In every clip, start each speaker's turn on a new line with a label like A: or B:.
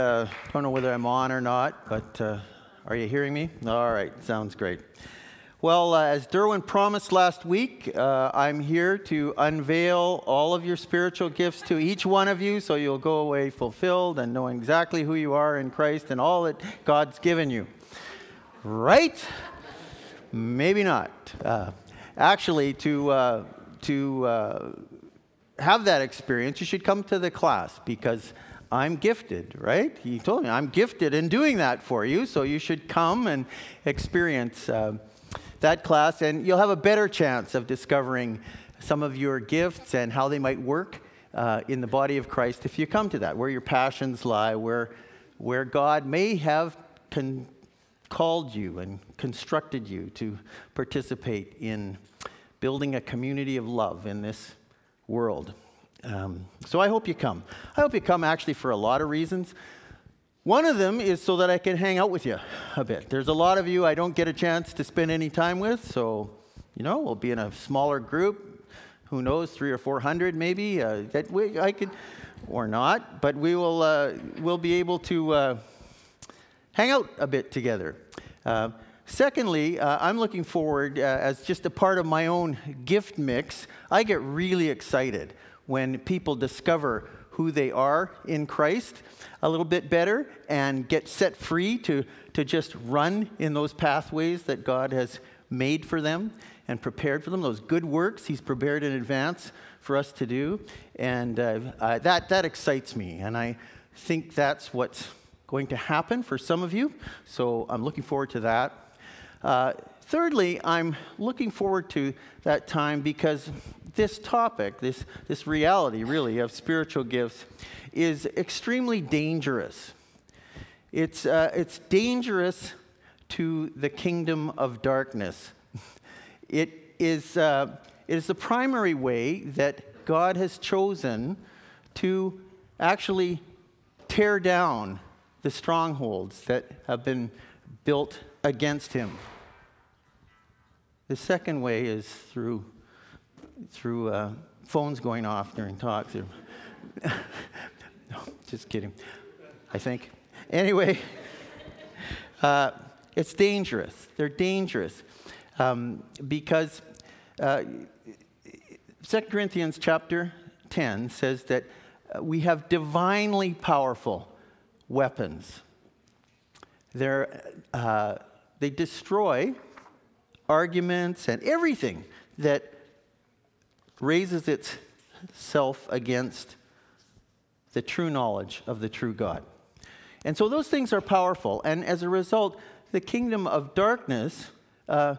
A: Uh, don't know whether I'm on or not, but uh, are you hearing me? All right, sounds great. Well, uh, as Derwin promised last week, uh, I'm here to unveil all of your spiritual gifts to each one of you so you'll go away fulfilled and knowing exactly who you are in Christ and all that God's given you. Right? Maybe not. Uh, actually, to, uh, to have that experience, you should come to the class because I'm gifted, right? He told me, I'm gifted in doing that for you, so you should come and experience uh, that class, and you'll have a better chance of discovering some of your gifts and how they might work uh, in the body of Christ if you come to that, where your passions lie, where, where God may have con- called you and constructed you to participate in building a community of love in this world. Um, so I hope you come. I hope you come actually for a lot of reasons. One of them is so that I can hang out with you a bit. There's a lot of you I don't get a chance to spend any time with, so you know we'll be in a smaller group. Who knows, three or four hundred maybe. Uh, that we, I could, or not, but we will. Uh, we'll be able to uh, hang out a bit together. Uh, secondly, uh, I'm looking forward uh, as just a part of my own gift mix. I get really excited when people discover who they are in Christ a little bit better and get set free to, to just run in those pathways that God has made for them and prepared for them, those good works He's prepared in advance for us to do. And uh, uh, that, that excites me. And I think that's what's going to happen for some of you. So I'm looking forward to that. Uh, thirdly, I'm looking forward to that time because this topic, this, this reality really of spiritual gifts, is extremely dangerous. It's, uh, it's dangerous to the kingdom of darkness. It is, uh, it is the primary way that God has chosen to actually tear down the strongholds that have been built against him. The second way is through through uh, phones going off during talks. no, just kidding. I think. Anyway, uh, it's dangerous. They're dangerous um, because uh, 2 Corinthians chapter 10 says that uh, we have divinely powerful weapons. They're, uh, they destroy arguments and everything that raises itself against the true knowledge of the true God. And so those things are powerful. And as a result, the kingdom of darkness uh,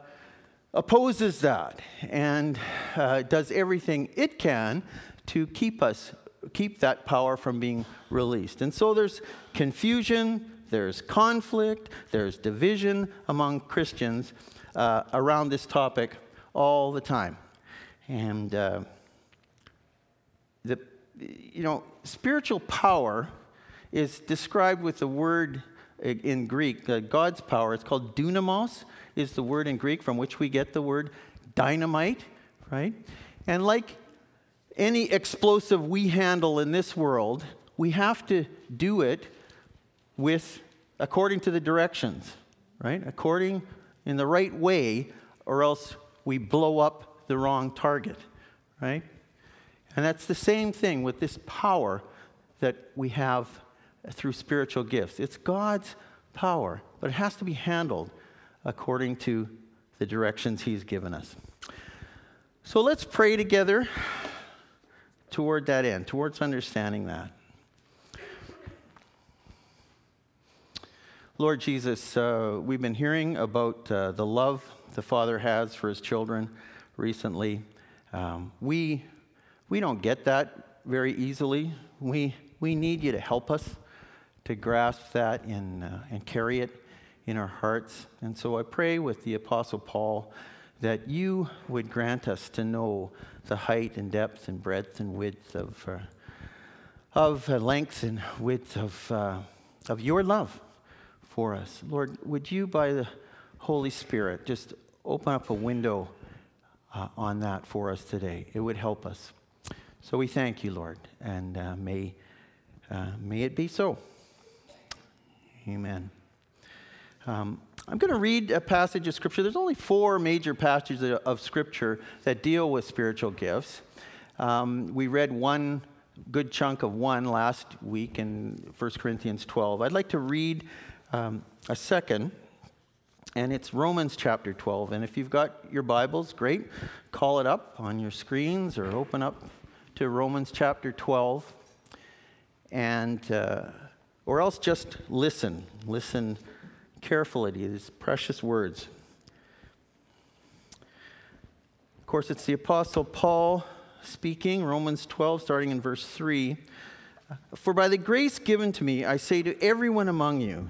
A: opposes that and uh, does everything it can to keep us, keep that power from being released. And so there's confusion, there's conflict, there's division among Christians uh, around this topic all the time. And uh, the, you know, spiritual power is described with the word in Greek, uh, God's power. It's called dunamis, is the word in Greek from which we get the word dynamite, right? And like any explosive we handle in this world, we have to do it with according to the directions, right? According in the right way, or else we blow up the wrong target, right? And that's the same thing with this power that we have through spiritual gifts. It's God's power, but it has to be handled according to the directions He's given us. So let's pray together toward that end, towards understanding that. Lord Jesus, uh, we've been hearing about uh, the love the Father has for His children recently. Um, we, we don't get that very easily. We, we need you to help us to grasp that and, uh, and carry it in our hearts. And so I pray with the Apostle Paul that you would grant us to know the height and depth and breadth and width of, uh, of uh, length and width of, uh, of your love for us. Lord, would you, by the Holy Spirit, just open up a window uh, on that for us today. It would help us. So we thank you, Lord, and uh, may, uh, may it be so. Amen. Um, I'm going to read a passage of Scripture. There's only four major passages of Scripture that deal with spiritual gifts. Um, we read one good chunk of one last week in 1 Corinthians 12. I'd like to read um, a second, and it's Romans chapter 12. And if you've got your Bibles, great. Call it up on your screens or open up to Romans chapter 12. And, uh, or else just listen. Listen carefully to these precious words. Of course, it's the Apostle Paul speaking, Romans 12, starting in verse 3. For by the grace given to me, I say to everyone among you,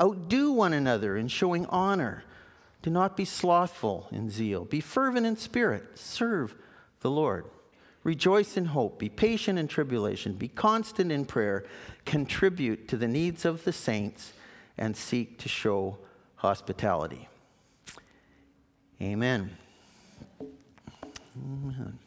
A: Outdo one another in showing honor. Do not be slothful in zeal. Be fervent in spirit. Serve the Lord. Rejoice in hope. Be patient in tribulation. Be constant in prayer. Contribute to the needs of the saints and seek to show hospitality. Amen. Amen.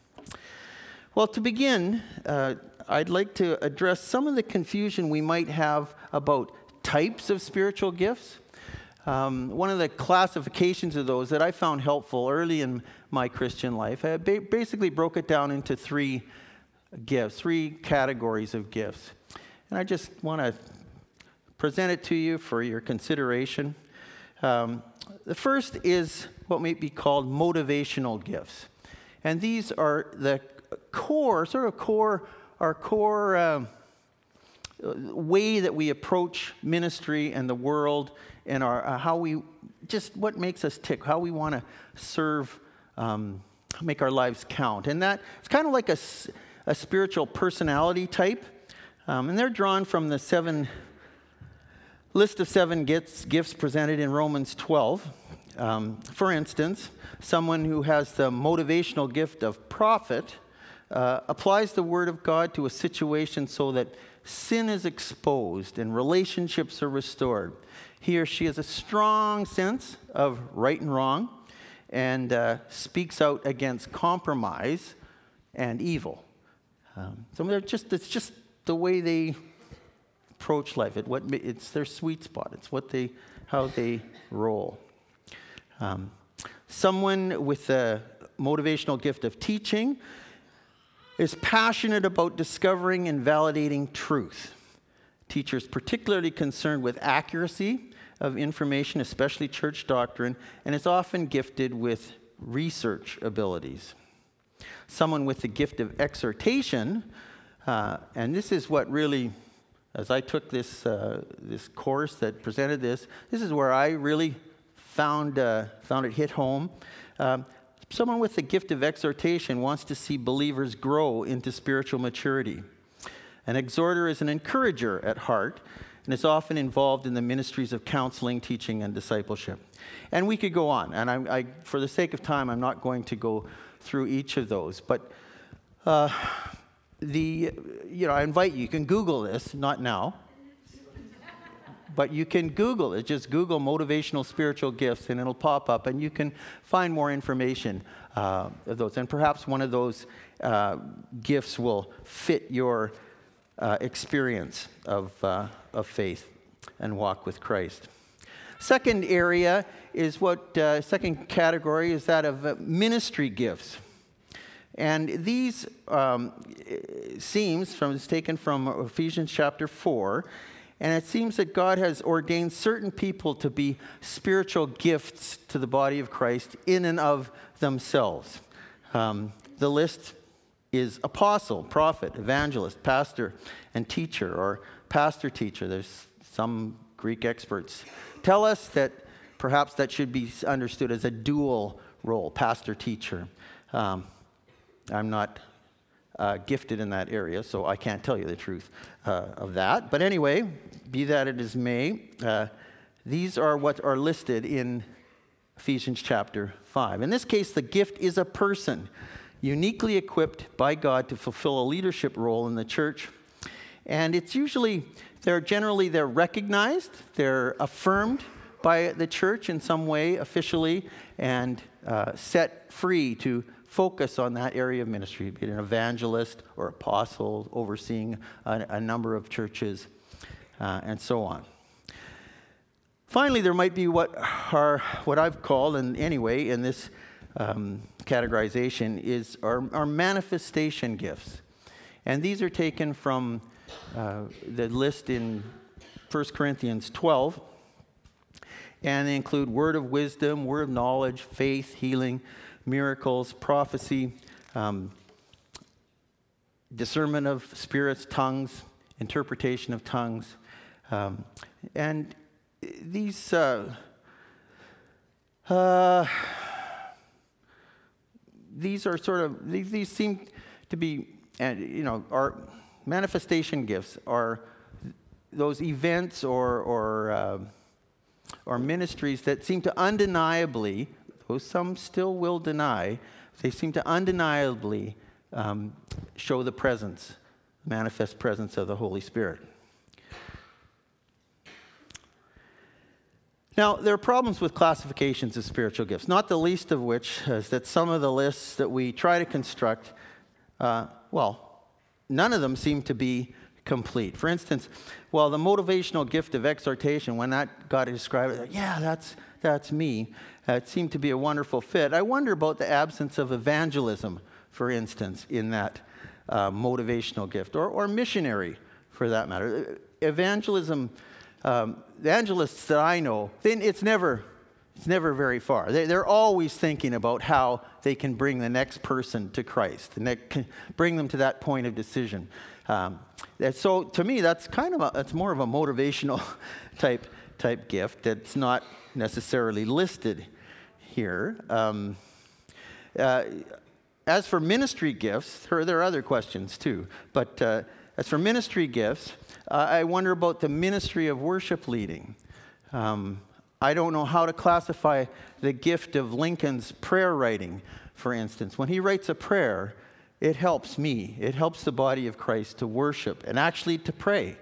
A: Well, to begin, uh, I'd like to address some of the confusion we might have about types of spiritual gifts. Um, one of the classifications of those that I found helpful early in my Christian life, I basically broke it down into three gifts, three categories of gifts. And I just want to present it to you for your consideration. Um, the first is what might be called motivational gifts. And these are the core, sort of core, our core. Um, way that we approach ministry and the world and our, uh, how we just what makes us tick, how we want to serve, um, make our lives count. And that it's kind of like a, a spiritual personality type. Um, and they're drawn from the seven list of seven gifts, gifts presented in Romans 12. Um, for instance, someone who has the motivational gift of prophet uh, applies the word of God to a situation so that sin is exposed and relationships are restored. He or she has a strong sense of right and wrong and uh, speaks out against compromise and evil. Um, so they're just, it's just the way they approach life. It, what, it's their sweet spot. It's what they, how they roll. Um, someone with a motivational gift of teaching is passionate about discovering and validating truth. Teachers particularly concerned with accuracy of information, especially church doctrine, and is often gifted with research abilities. Someone with the gift of exhortation, uh, and this is what really, as I took this, uh, this course that presented this, this is where I really found, uh, found it hit home. Um, Someone with the gift of exhortation wants to see believers grow into spiritual maturity. An exhorter is an encourager at heart and is often involved in the ministries of counseling, teaching, and discipleship. And we could go on. And I, I for the sake of time, I'm not going to go through each of those. But uh, the, you know, I invite you, you can Google this, not now but you can Google it. Just Google motivational spiritual gifts and it'll pop up and you can find more information uh, of those. And perhaps one of those uh, gifts will fit your uh, experience of, uh, of faith and walk with Christ. Second area is what, uh, second category is that of uh, ministry gifts. And these um, seems from, it's taken from Ephesians chapter 4, And it seems that God has ordained certain people to be spiritual gifts to the body of Christ in and of themselves. Um, the list is apostle, prophet, evangelist, pastor, and teacher, or pastor teacher. There's some Greek experts tell us that perhaps that should be understood as a dual role, pastor teacher. Um, I'm not uh, gifted in that area, so I can't tell you the truth uh, of that. But anyway, be that it as may, uh, these are what are listed in Ephesians chapter 5. In this case, the gift is a person uniquely equipped by God to fulfill a leadership role in the church. And it's usually, they're generally, they're recognized, they're affirmed by the church in some way officially, and uh, set free to focus on that area of ministry, be it an evangelist or apostle overseeing a, a number of churches, uh, and so on. Finally, there might be what are what I've called, and anyway, in this um, categorization, is our, our, manifestation gifts, and these are taken from uh, the list in 1 Corinthians 12, and they include word of wisdom, word of knowledge, faith, healing, miracles, prophecy, um, discernment of spirits, tongues, interpretation of tongues. Um, and these, uh, uh, these are sort of, these, these seem to be, and you know, our manifestation gifts are those events or, or, uh, or ministries that seem to undeniably though some still will deny, they seem to undeniably um, show the presence, manifest presence of the Holy Spirit. Now, there are problems with classifications of spiritual gifts, not the least of which is that some of the lists that we try to construct, uh, well, none of them seem to be complete. For instance, well, the motivational gift of exhortation, when that got described, yeah, that's, that's me. Uh, it seemed to be a wonderful fit. I wonder about the absence of evangelism, for instance, in that uh, motivational gift, or, or missionary, for that matter. Evangelism, um, evangelists that I know, then it's never it's never very far. They're always thinking about how they can bring the next person to Christ, and bring them to that point of decision. Um, so to me, that's kind of a, that's more of a motivational type type gift. That's not necessarily listed here. Um, uh, as for ministry gifts, there, are other questions too. But uh, as for ministry gifts, uh, I wonder about the ministry of worship leading. Um, I don't know how to classify the gift of Lincoln's prayer writing, for instance. When he writes a prayer, it helps me, it helps the body of Christ to worship and actually to pray.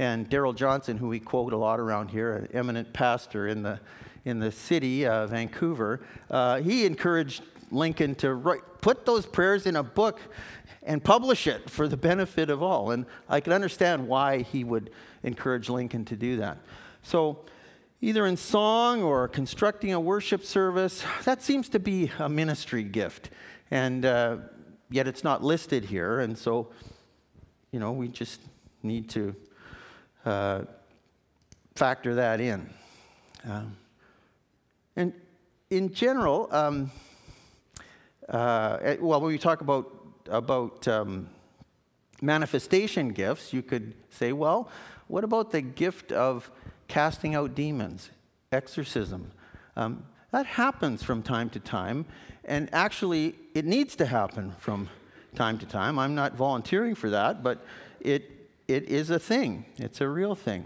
A: And Darrell Johnson, who we quote a lot around here, an eminent pastor in the in the city, of Vancouver, uh, he encouraged Lincoln to write, put those prayers in a book and publish it for the benefit of all. And I can understand why he would encourage Lincoln to do that. So, either in song or constructing a worship service, that seems to be a ministry gift. And uh, yet it's not listed here. And so, you know, we just need to uh, factor that in. Um, and in general, um, uh, well, when we talk about, about um, manifestation gifts, you could say, well, what about the gift of casting out demons, exorcism? Um, that happens from time to time, and actually, it needs to happen from time to time. I'm not volunteering for that, but it, it is a thing, it's a real thing.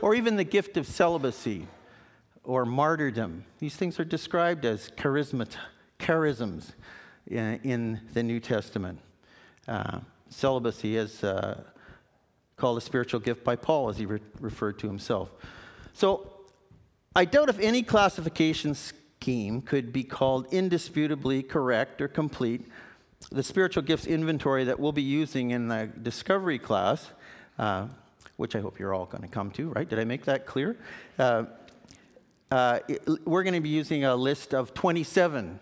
A: Or even the gift of celibacy or martyrdom. These things are described as charismat, charisms in, in the New Testament. Uh, celibacy is uh, called a spiritual gift by Paul, as he re- referred to himself. So I doubt if any classification scheme could be called indisputably correct or complete. The spiritual gifts inventory that we'll be using in the discovery class, uh, which I hope you're all going to come to, right? Did I make that clear? Uh, uh, we're going to be using a list of 27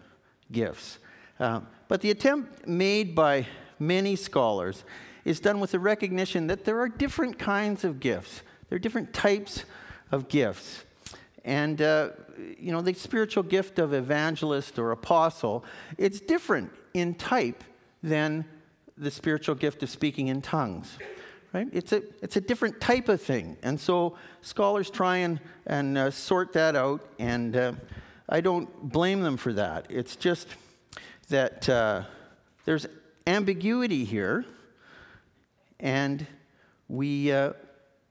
A: gifts. Uh, but the attempt made by many scholars is done with the recognition that there are different kinds of gifts there are different types of gifts. And, uh, you know, the spiritual gift of evangelist or apostle, it's different in type than the spiritual gift of speaking in tongues. Right? It's a, it's a different type of thing. And so scholars try and, and uh, sort that out, and uh, I don't blame them for that. It's just that uh, there's ambiguity here, and we, uh,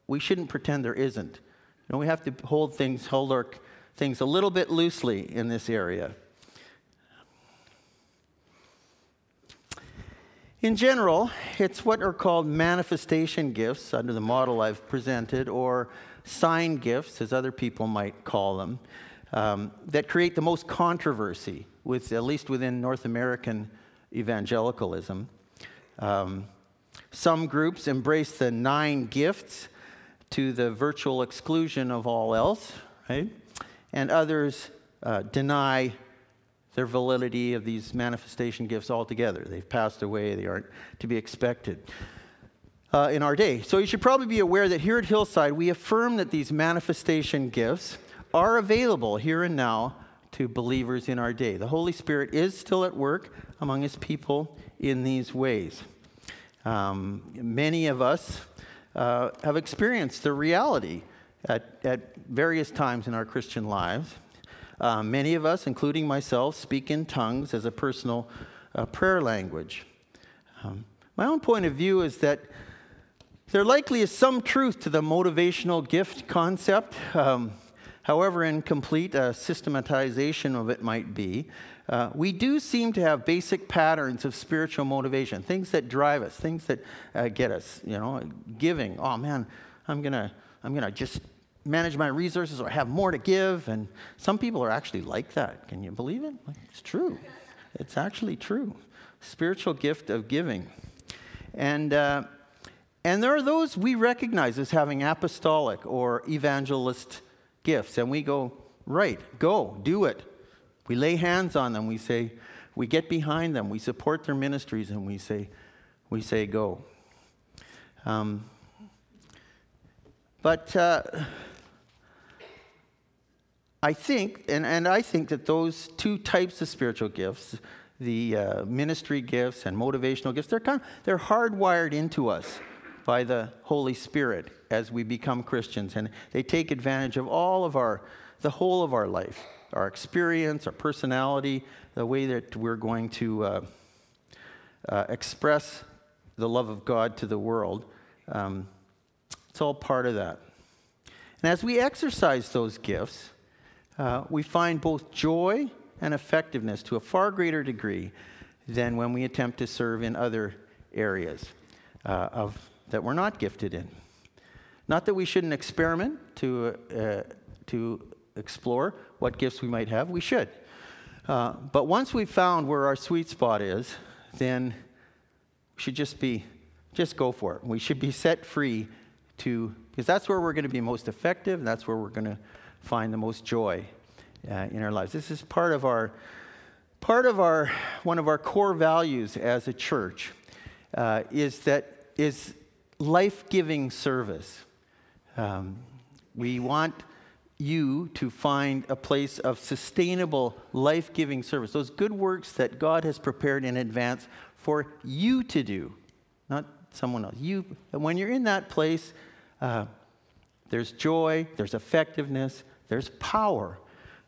A: we shouldn't pretend there isn't. You know, we have to hold things, hold our things a little bit loosely in this area. In general, it's what are called manifestation gifts under the model I've presented, or sign gifts, as other people might call them, um, that create the most controversy, with, at least within North American evangelicalism. Um, some groups embrace the nine gifts to the virtual exclusion of all else, right? And others uh, deny their validity of these manifestation gifts altogether. They've passed away, they aren't to be expected. Uh, in our day. So you should probably be aware that here at Hillside, we affirm that these manifestation gifts are available here and now to believers in our day. The Holy Spirit is still at work among His people in these ways. Um, many of us uh, have experienced the reality at, at various times in our Christian lives uh, many of us, including myself, speak in tongues as a personal uh, prayer language. Um, my own point of view is that there likely is some truth to the motivational gift concept, um, however incomplete a systematization of it might be. Uh, we do seem to have basic patterns of spiritual motivation, things that drive us, things that uh, get us, you know, giving. Oh man, I'm gonna, I'm gonna just manage my resources or have more to give. And some people are actually like that. Can you believe it? It's true. It's actually true. Spiritual gift of giving. And, uh, and there are those we recognize as having apostolic or evangelist gifts. And we go, right, go, do it. We lay hands on them. We say, we get behind them. We support their ministries and we say, we say, go. Um, but uh, I think, and, and I think that those two types of spiritual gifts, the uh, ministry gifts and motivational gifts, they're, kind of, they're hardwired into us by the Holy Spirit as we become Christians. And they take advantage of all of our, the whole of our life, our experience, our personality, the way that we're going to uh, uh, express the love of God to the world. Um, it's all part of that. And as we exercise those gifts, uh, we find both joy and effectiveness to a far greater degree than when we attempt to serve in other areas uh, of, that we're not gifted in. Not that we shouldn't experiment to, uh, to explore what gifts we might have, we should. Uh, but once we've found where our sweet spot is, then we should just be, just go for it. We should be set free to, because that's where we're going to be most effective, that's where we're going to find the most joy uh, in our lives. This is part of our part of our one of our core values as a church uh, is that is life-giving service. Um, we want you to find a place of sustainable, life giving service. Those good works that God has prepared in advance for you to do, not someone else. You, when you're in that place, uh, there's joy, there's effectiveness, there's power,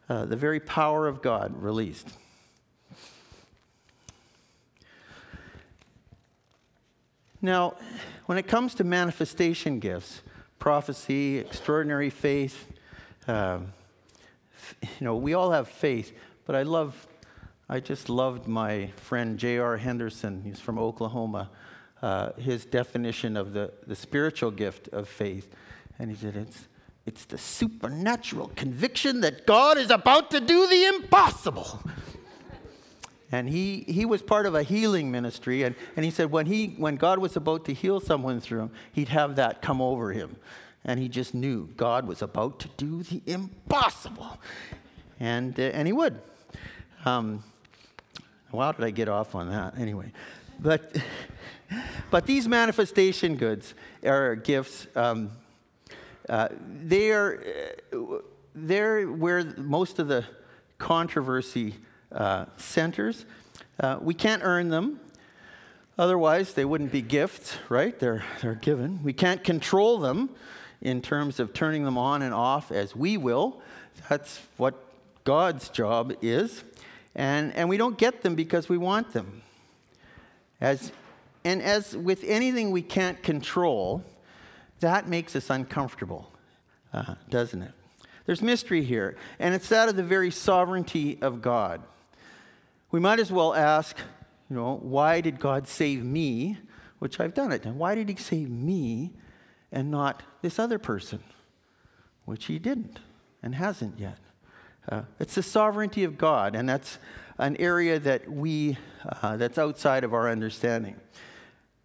A: uh, the very power of God released. Now, when it comes to manifestation gifts, prophecy, extraordinary faith, um, you know, we all have faith, but I love, I just loved my friend J.R. Henderson, he's from Oklahoma, uh, his definition of the, the spiritual gift of faith. And he said, it's it's the supernatural conviction that God is about to do the impossible. and he, he was part of a healing ministry. And, and he said when, he, when God was about to heal someone through him, he'd have that come over him. And he just knew God was about to do the impossible. And, uh, and he would. Um, how did I get off on that? Anyway. But, but these manifestation goods are gifts. Um, uh, they are uh, they're where most of the controversy uh, centers. Uh, we can't earn them. Otherwise, they wouldn't be gifts, right? They're, they're given. We can't control them in terms of turning them on and off as we will. That's what God's job is. And, and we don't get them because we want them. As, and as with anything we can't control, that makes us uncomfortable, uh, doesn't it? There's mystery here, and it's that of the very sovereignty of God. We might as well ask, you know, why did God save me, which I've done it, and why did He save me and not this other person, which He didn't and hasn't yet? Uh, it's the sovereignty of God, and that's an area that we, uh, that's outside of our understanding.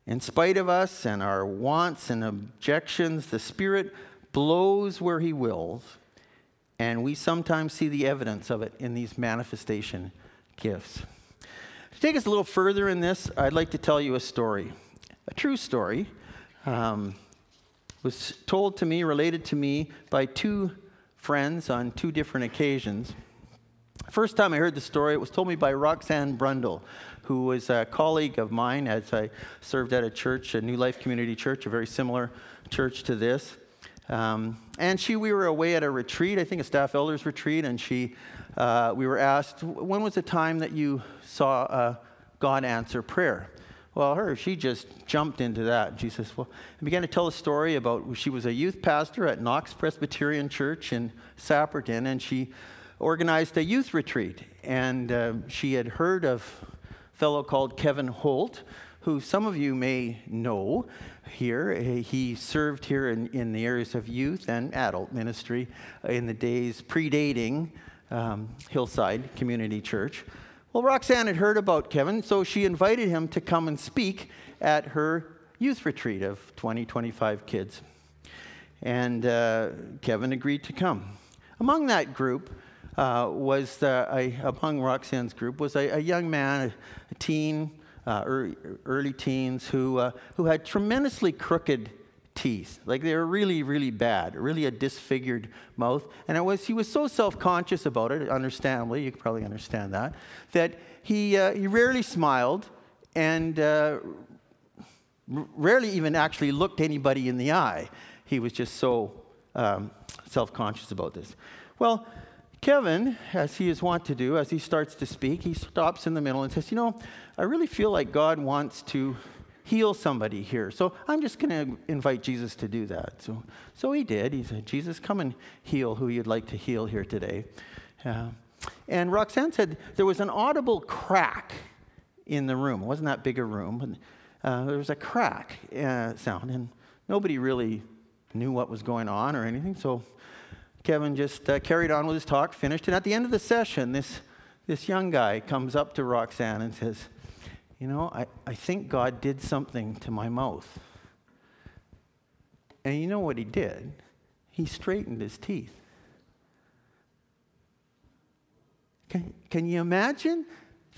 A: In spite of us and our wants and objections, the Spirit blows where He wills, and we sometimes see the evidence of it in these manifestation gifts. To take us a little further in this, I'd like to tell you a story, a true story. Um, was told to me, related to me by two friends on two different occasions. First time I heard the story, it was told me by Roxanne Brundle, who was a colleague of mine as I served at a church, a New Life Community Church, a very similar church to this. Um, and she, we were away at a retreat, I think a staff elders retreat, and she, uh, we were asked, when was the time that you saw uh, God answer prayer? Well, her, she just jumped into that. She says, well, and began to tell a story about she was a youth pastor at Knox Presbyterian Church in Sapperton, and she organized a youth retreat. And uh, she had heard of fellow called Kevin Holt, who some of you may know here. He served here in, in the areas of youth and adult ministry in the days predating um, Hillside Community Church. Well, Roxanne had heard about Kevin, so she invited him to come and speak at her youth retreat of 20, 25 kids. And uh, Kevin agreed to come. Among that group uh, was, the, a, among Roxanne's group, was a, a young man, teen, uh, early, teens, who, uh, who had tremendously crooked teeth. Like they were really, really bad, really a disfigured mouth. And it was, he was so self conscious about it, understandably, you could probably understand that, that he, uh, he rarely smiled and uh, rarely even actually looked anybody in the eye. He was just so um, self conscious about this. Well, Kevin, as he is wont to do, as he starts to speak, he stops in the middle and says, You know, I really feel like God wants to heal somebody here. So I'm just going to invite Jesus to do that. So, so he did. He said, Jesus, come and heal who you'd like to heal here today. Uh, and Roxanne said there was an audible crack in the room. It wasn't that big a room. But, uh, there was a crack uh, sound, and nobody really knew what was going on or anything. So Kevin just uh, carried on with his talk, finished. And at the end of the session, this, this young guy comes up to Roxanne and says, you know, I, I think God did something to my mouth. And you know what he did? He straightened his teeth. Can, can you imagine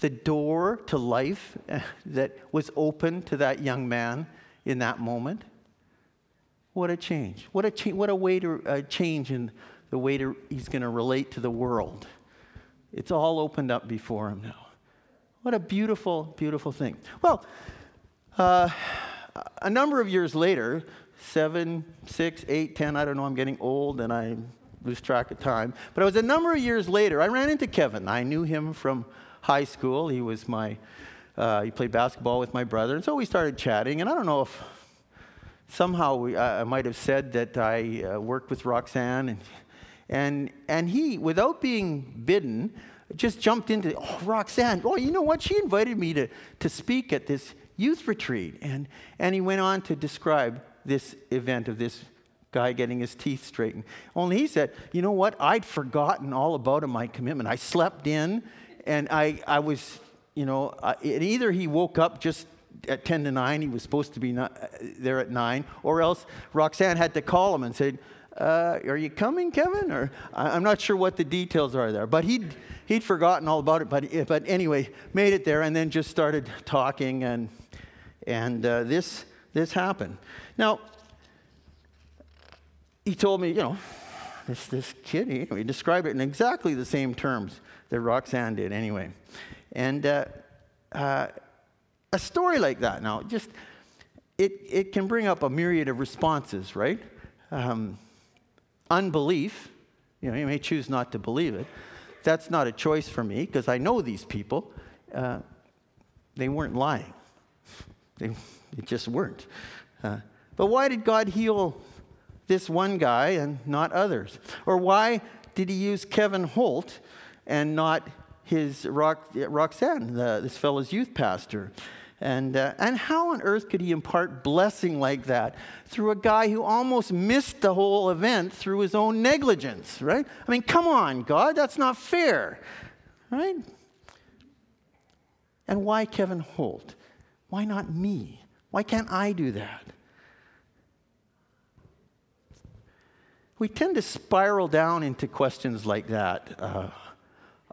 A: the door to life that was open to that young man in that moment? What a change. What a, cha- what a way to uh, change in the way to, he's going to relate to the world. It's all opened up before him now. What a beautiful, beautiful thing. Well, uh, a number of years later, seven, six, eight, ten, I don't know, I'm getting old and I lose track of time. But it was a number of years later, I ran into Kevin. I knew him from high school. He was my, uh, he played basketball with my brother. And so we started chatting. And I don't know if somehow we, I might have said that I uh, worked with Roxanne. And, and, and he, without being bidden, just jumped into, oh, Roxanne, oh, you know what? She invited me to, to speak at this youth retreat. And, and he went on to describe this event of this guy getting his teeth straightened. Only he said, you know what? I'd forgotten all about my commitment. I slept in and I, I was, you know, uh, either he woke up just at 10 to 9, he was supposed to be not, uh, there at 9, or else Roxanne had to call him and said, uh, Are you coming, Kevin? Or I'm not sure what the details are there. But he'd, he'd forgotten all about it, but, but anyway, made it there and then just started talking, and, and uh, this, this happened. Now, he told me, you know, this, this kid, he, he described it in exactly the same terms that Roxanne did anyway. And uh, uh, a story like that now, just, it, it can bring up a myriad of responses, right? Um, unbelief, you know, you may choose not to believe it. That's not a choice for me because I know these people. Uh, they weren't lying, they, they just weren't. Uh, but why did God heal this one guy and not others? Or why did he use Kevin Holt and not his Rox- Roxanne, the, this fellow's youth pastor? And, uh, and how on earth could he impart blessing like that through a guy who almost missed the whole event through his own negligence, right? I mean, come on, God, that's not fair, right? And why Kevin Holt? Why not me? Why can't I do that? We tend to spiral down into questions like that uh,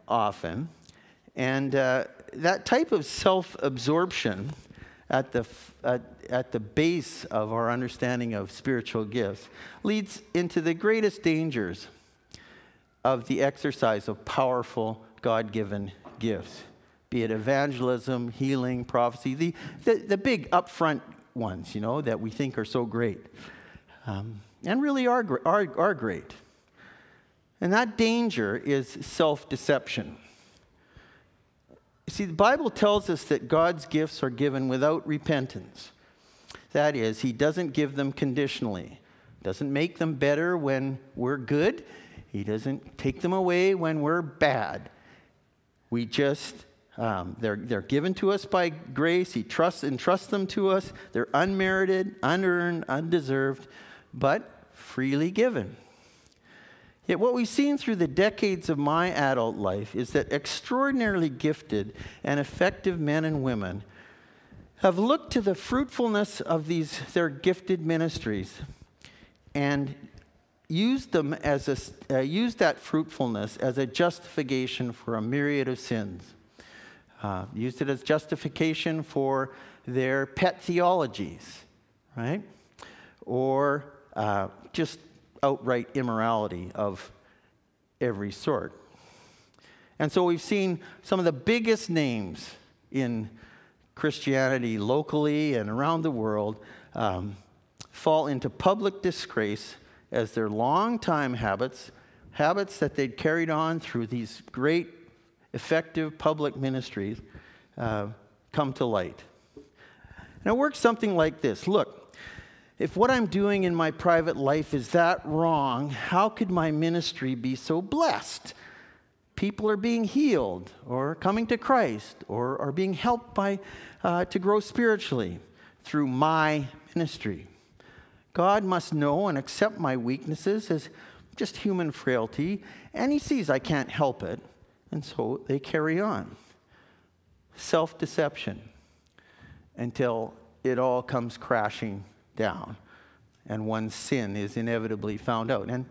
A: often. And uh, that type of self absorption at the, at, at the base of our understanding of spiritual gifts leads into the greatest dangers of the exercise of powerful God given gifts, be it evangelism, healing, prophecy, the, the, the, big upfront ones, you know, that we think are so great um, and really are, are, are great. And that danger is self deception. See, the Bible tells us that God's gifts are given without repentance. That is, He doesn't give them conditionally, doesn't make them better when we're good, He doesn't take them away when we're bad. We just, um, they're, they're given to us by grace. He trusts and trusts them to us. They're unmerited, unearned, undeserved, but freely given. Yet, what we've seen through the decades of my adult life is that extraordinarily gifted and effective men and women have looked to the fruitfulness of these, their gifted ministries and used them as a, uh, used that fruitfulness as a justification for a myriad of sins. Uh, used it as justification for their pet theologies, right? Or uh, just outright immorality of every sort. And so we've seen some of the biggest names in Christianity locally and around the world um, fall into public disgrace as their long-time habits, habits that they'd carried on through these great, effective public ministries, uh, come to light. And it works something like this Look, if what I'm doing in my private life is that wrong, how could my ministry be so blessed? People are being healed or coming to Christ or are being helped by, uh, to grow spiritually through my ministry. God must know and accept my weaknesses as just human frailty, and He sees I can't help it, and so they carry on. Self deception until it all comes crashing down, and one's sin is inevitably found out. And,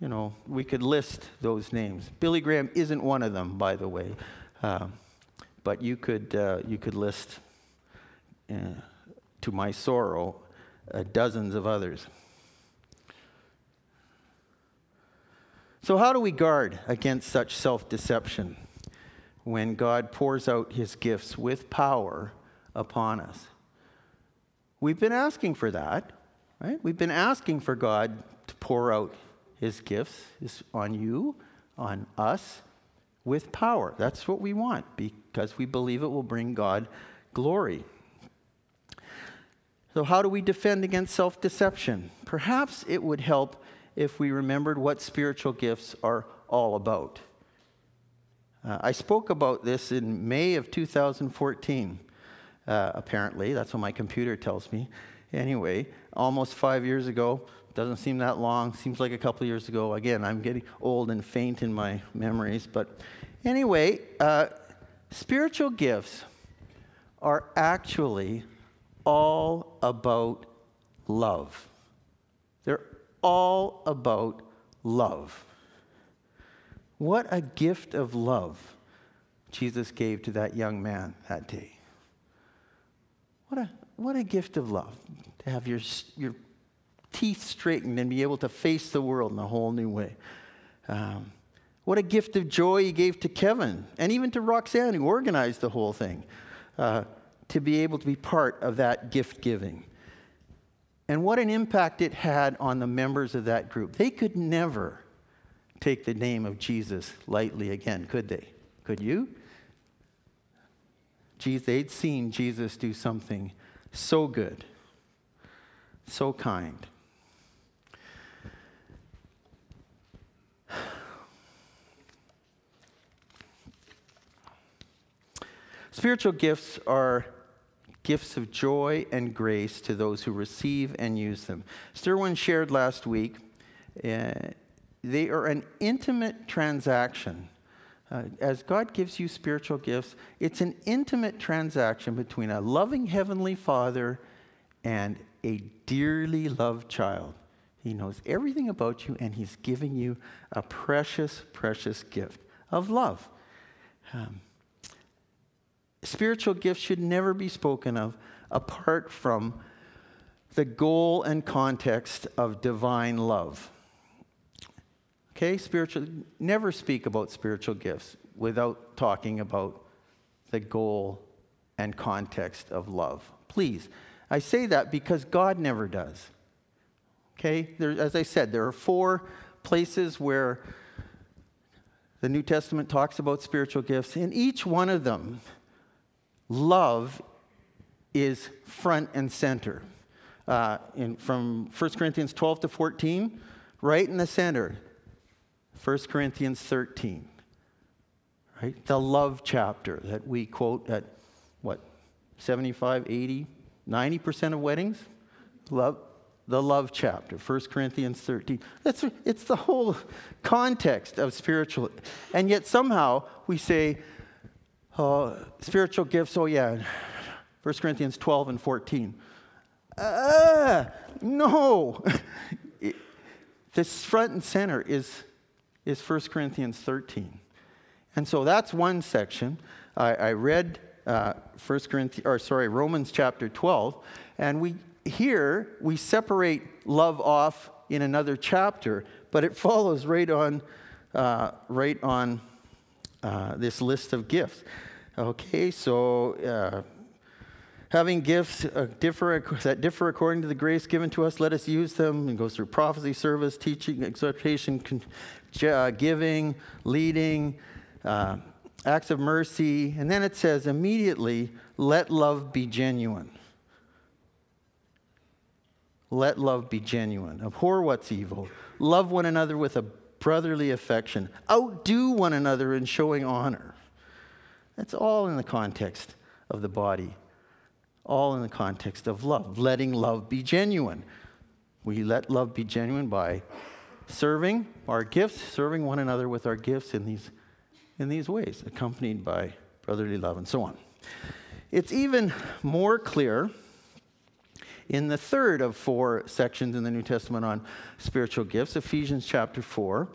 A: you know, we could list those names. Billy Graham isn't one of them, by the way, uh, but you could, uh, you could list, uh, to my sorrow, uh, dozens of others. So, how do we guard against such self deception when God pours out his gifts with power upon us? We've been asking for that, right? We've been asking for God to pour out his gifts on you, on us, with power. That's what we want because we believe it will bring God glory. So, how do we defend against self deception? Perhaps it would help if we remembered what spiritual gifts are all about. Uh, I spoke about this in May of 2014 uh, apparently. That's what my computer tells me. Anyway, almost five years ago, doesn't seem that long, seems like a couple years ago. Again, I'm getting old and faint in my memories. But anyway, uh, spiritual gifts are actually all about love. They're all about love. What a gift of love Jesus gave to that young man that day. What a, what a gift of love to have your, your teeth straightened and be able to face the world in a whole new way. Um, what a gift of joy he gave to Kevin and even to Roxanne, who organized the whole thing, uh, to be able to be part of that gift giving. And what an impact it had on the members of that group. They could never take the name of Jesus lightly again, could they? Could you? Jesus, they'd seen Jesus do something so good, so kind. Spiritual gifts are gifts of joy and grace to those who receive and use them. Sturwin shared last week, uh, they are an intimate transaction. Uh, as God gives you spiritual gifts, it's an intimate transaction between a loving Heavenly Father and a dearly loved child. He knows everything about you, and He's giving you a precious, precious gift of love. Um, spiritual gifts should never be spoken of apart from the goal and context of divine love. Okay, spiritual, never speak about spiritual gifts without talking about the goal and context of love. Please. I say that because God never does. Okay, there, as I said, there are four places where the New Testament talks about spiritual gifts. In each one of them, love is front and center. Uh, in, from 1 Corinthians 12 to 14, right in the center, 1 Corinthians 13, right? The love chapter that we quote at what, 75, 80, 90% of weddings? Love, the love chapter, 1 Corinthians 13. That's, it's the whole context of spiritual. And yet somehow we say, uh, spiritual gifts, oh yeah, 1 Corinthians 12 and 14. Uh, no. this front and center is, is 1 Corinthians 13. And so that's one section. I, I read uh, 1 Corinthians, or sorry, Romans chapter 12, and we here we separate love off in another chapter, but it follows right on, uh, right on uh, this list of gifts. Okay, so uh, having gifts uh, differ, that differ according to the grace given to us, let us use them. It goes through prophecy, service, teaching, exhortation, con- uh, giving, leading, uh, acts of mercy. And then it says, immediately, let love be genuine. Let love be genuine. Abhor what's evil. Love one another with a brotherly affection. Outdo one another in showing honor. That's all in the context of the body, all in the context of love, letting love be genuine. We let love be genuine by serving our gifts, serving one another with our gifts in these, in these ways, accompanied by brotherly love and so on. It's even more clear in the third of four sections in the New Testament on spiritual gifts, Ephesians chapter 4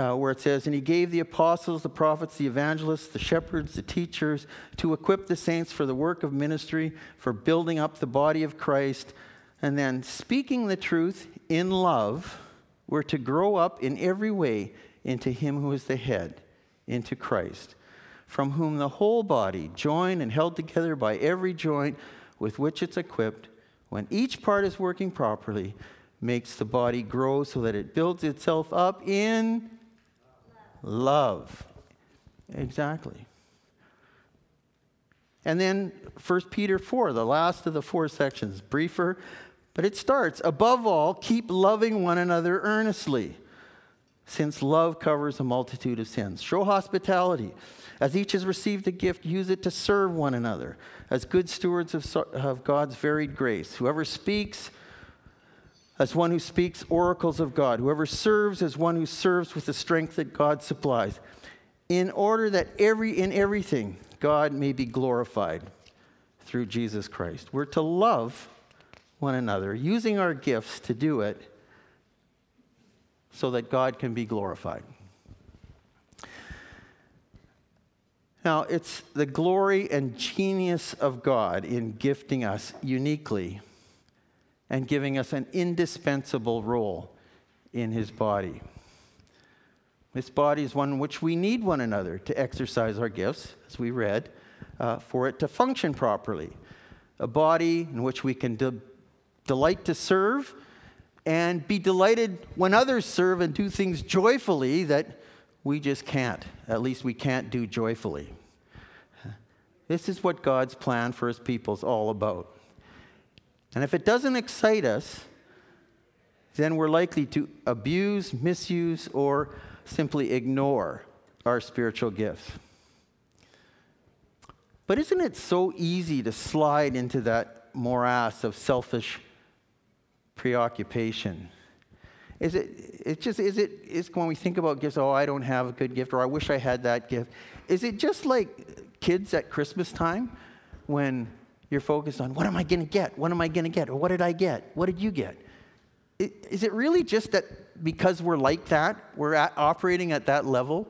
A: uh, where it says, And he gave the apostles, the prophets, the evangelists, the shepherds, the teachers to equip the saints for the work of ministry, for building up the body of Christ. And then, speaking the truth in love, we're to grow up in every way into him who is the head, into Christ, from whom the whole body, joined and held together by every joint with which it's equipped, when each part is working properly, makes the body grow so that it builds itself up in love. Exactly. And then 1 Peter 4, the last of the four sections, briefer, but it starts above all, keep loving one another earnestly, since love covers a multitude of sins. Show hospitality. As each has received a gift, use it to serve one another as good stewards of, of God's varied grace. Whoever speaks, as one who speaks oracles of God, whoever serves as one who serves with the strength that God supplies, in order that every in everything God may be glorified through Jesus Christ. We're to love one another, using our gifts to do it so that God can be glorified. Now, it's the glory and genius of God in gifting us uniquely and giving us an indispensable role in his body. This body is one in which we need one another to exercise our gifts, as we read, uh, for it to function properly. A body in which we can de- delight to serve and be delighted when others serve and do things joyfully that we just can't. At least we can't do joyfully. This is what God's plan for his people is all about. And if it doesn't excite us, then we're likely to abuse, misuse, or simply ignore our spiritual gifts. But isn't it so easy to slide into that morass of selfish preoccupation? Is it, it just, is it, is when we think about gifts, oh, I don't have a good gift, or I wish I had that gift, is it just like kids at Christmas time when you're focused on what am I going to get? What am I going to get? Or what did I get? What did you get? Is it really just that because we're like that, we're at, operating at that level?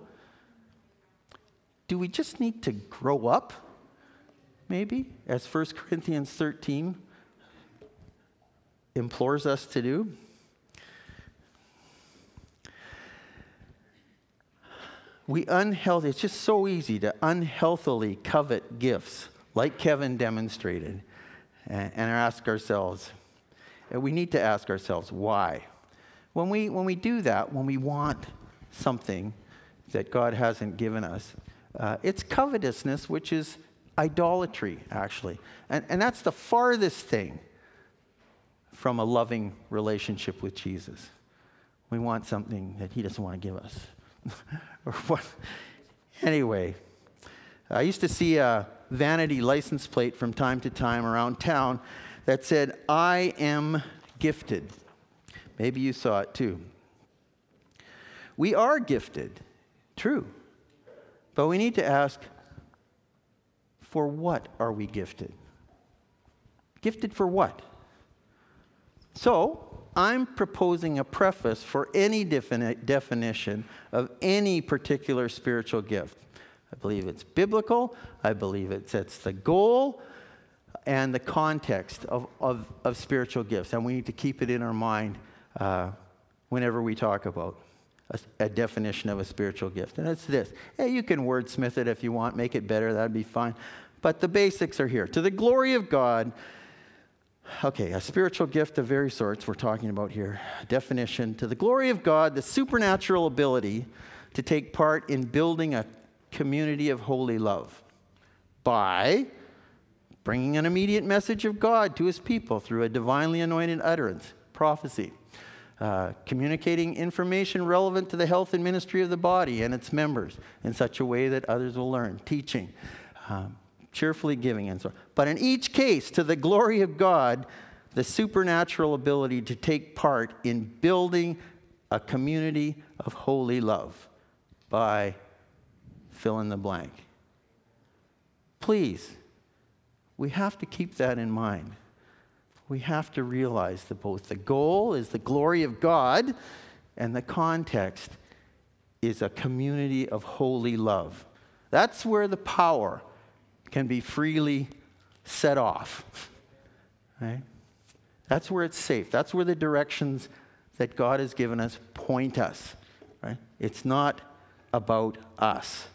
A: Do we just need to grow up? Maybe, as 1 Corinthians 13 implores us to do. We unhealthy, it's just so easy to unhealthily covet gifts like Kevin demonstrated, and, ask ourselves, we need to ask ourselves why. When we, when we do that, when we want something that God hasn't given us, uh, it's covetousness, which is idolatry, actually. And, and that's the farthest thing from a loving relationship with Jesus. We want something that He doesn't want to give us. or what? Anyway, I used to see a vanity license plate from time to time around town that said, I am gifted. Maybe you saw it too. We are gifted, true. But we need to ask, for what are we gifted? Gifted for what? So, I'm proposing a preface for any defini- definition of any particular spiritual gift. I believe it's biblical. I believe it sets the goal and the context of, of, of spiritual gifts. And we need to keep it in our mind uh, whenever we talk about a, a, definition of a spiritual gift. And it's this. Hey, you can wordsmith it if you want, make it better, that'd be fine. But the basics are here. To the glory of God, okay, a spiritual gift of various sorts we're talking about here. Definition to the glory of God, the supernatural ability to take part in building a community of holy love by bringing an immediate message of God to his people through a divinely anointed utterance, prophecy, uh, communicating information relevant to the health and ministry of the body and its members in such a way that others will learn, teaching, um, cheerfully giving, and so on. But in each case, to the glory of God, the supernatural ability to take part in building a community of holy love by fill in the blank. Please, we have to keep that in mind. We have to realize that both the goal is the glory of God and the context is a community of holy love. That's where the power can be freely set off. Right? That's where it's safe. That's where the directions that God has given us point us. Right? It's not about us.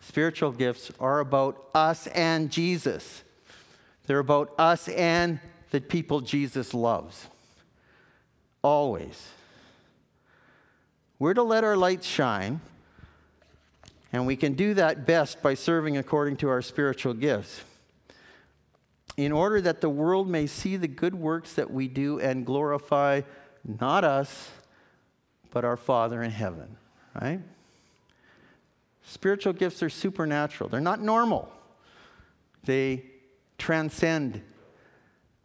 A: Spiritual gifts are about us and Jesus. They're about us and the people Jesus loves. Always. We're to let our lights shine, and we can do that best by serving according to our spiritual gifts. In order that the world may see the good works that we do and glorify not us, but our Father in heaven, right? Spiritual gifts are supernatural, they're not normal, they transcend.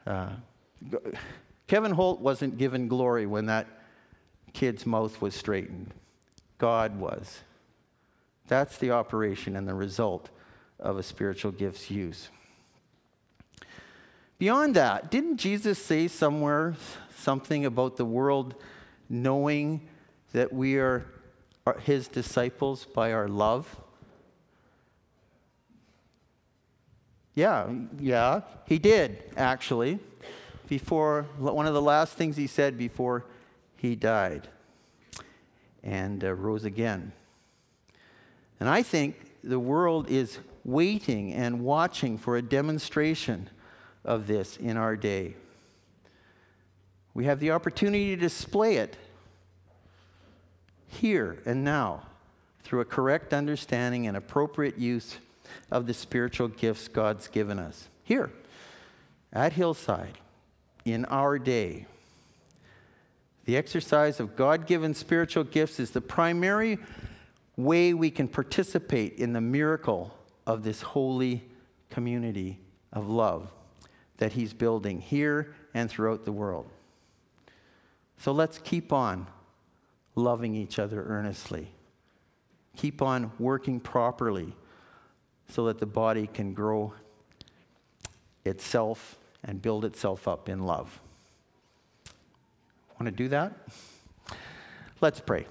A: Uh, Kevin Holt wasn't given glory when that kid's mouth was straightened, God was. That's the operation and the result of a spiritual gift's use. Beyond that, didn't Jesus say somewhere something about the world knowing that we are his disciples by our love? Yeah, yeah, he did, actually. before, one of the last things he said before he died and uh, rose again. And I think the world is waiting and watching for a demonstration of this in our day. We have the opportunity to display it here and now through a correct understanding and appropriate use of the spiritual gifts God's given us. Here, at Hillside, in our day, the exercise of God given spiritual gifts is the primary way we can participate in the miracle of this holy community of love that He's building here and throughout the world. So let's keep on loving each other earnestly. Keep on working properly so that the body can grow itself and build itself up in love. Want to do that? Let's pray.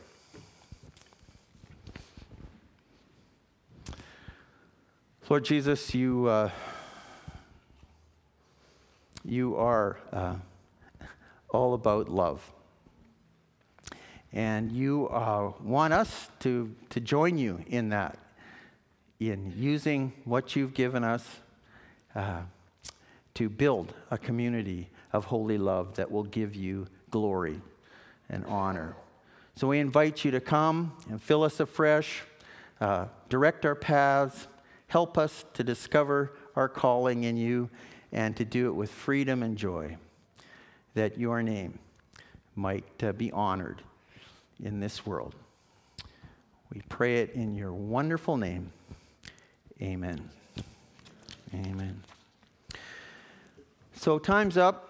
A: Lord Jesus, you, uh, you are uh, all about love. And you uh, want us to, to join you in that, in using what you've given us uh, to build a community of holy love that will give you glory and honor. So we invite you to come and fill us afresh, uh, direct our paths, help us to discover our calling in you, and to do it with freedom and joy, that your name might uh, be honored in this world. We pray it in your wonderful name. Amen. Amen. So, time's up.